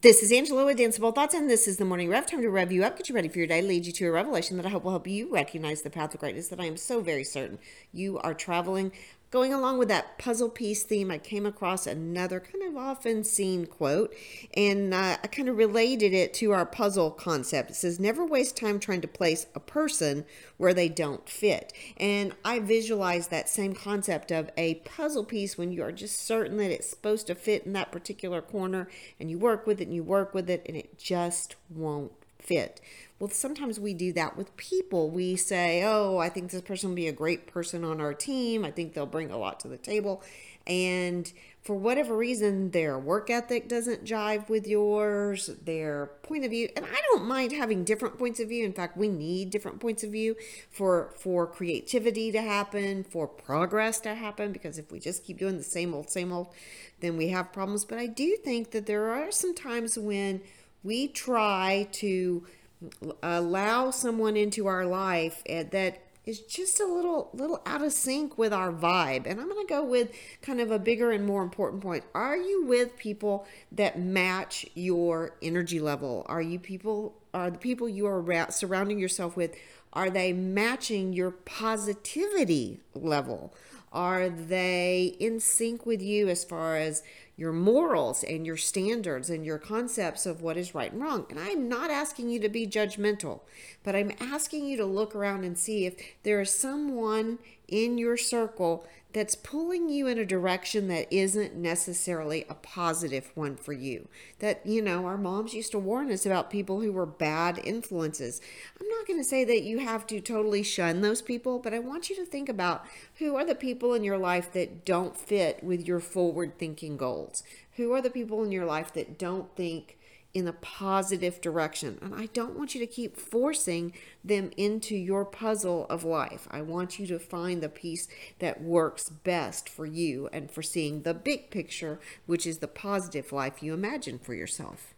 This is Angela with Danceable Thoughts, and this is the morning rev. Time to rev you up, get you ready for your day, lead you to a revelation that I hope will help you recognize the path of greatness that I am so very certain you are traveling Going along with that puzzle piece theme, I came across another kind of often seen quote, and uh, I kind of related it to our puzzle concept. It says, Never waste time trying to place a person where they don't fit. And I visualize that same concept of a puzzle piece when you are just certain that it's supposed to fit in that particular corner, and you work with it and you work with it, and it just won't fit. Well, sometimes we do that with people. We say, oh, I think this person will be a great person on our team. I think they'll bring a lot to the table. And for whatever reason, their work ethic doesn't jive with yours, their point of view. And I don't mind having different points of view. In fact, we need different points of view for for creativity to happen, for progress to happen. Because if we just keep doing the same old, same old, then we have problems. But I do think that there are some times when we try to allow someone into our life eh, that is just a little little out of sync with our vibe. And i'm going to go with kind of a bigger and more important point. Are you with people that match your energy level? Are you people are the people you are surrounding yourself with are they matching your positivity level? Are they in sync with you as far as your morals and your standards and your concepts of what is right and wrong. And I'm not asking you to be judgmental, but I'm asking you to look around and see if there is someone in your circle that's pulling you in a direction that isn't necessarily a positive one for you. That, you know, our moms used to warn us about people who were bad influences. I'm not going to say that you have to totally shun those people, but I want you to think about who are the people in your life that don't fit with your forward thinking goals? Who are the people in your life that don't think in a positive direction. And I don't want you to keep forcing them into your puzzle of life. I want you to find the piece that works best for you and for seeing the big picture, which is the positive life you imagine for yourself.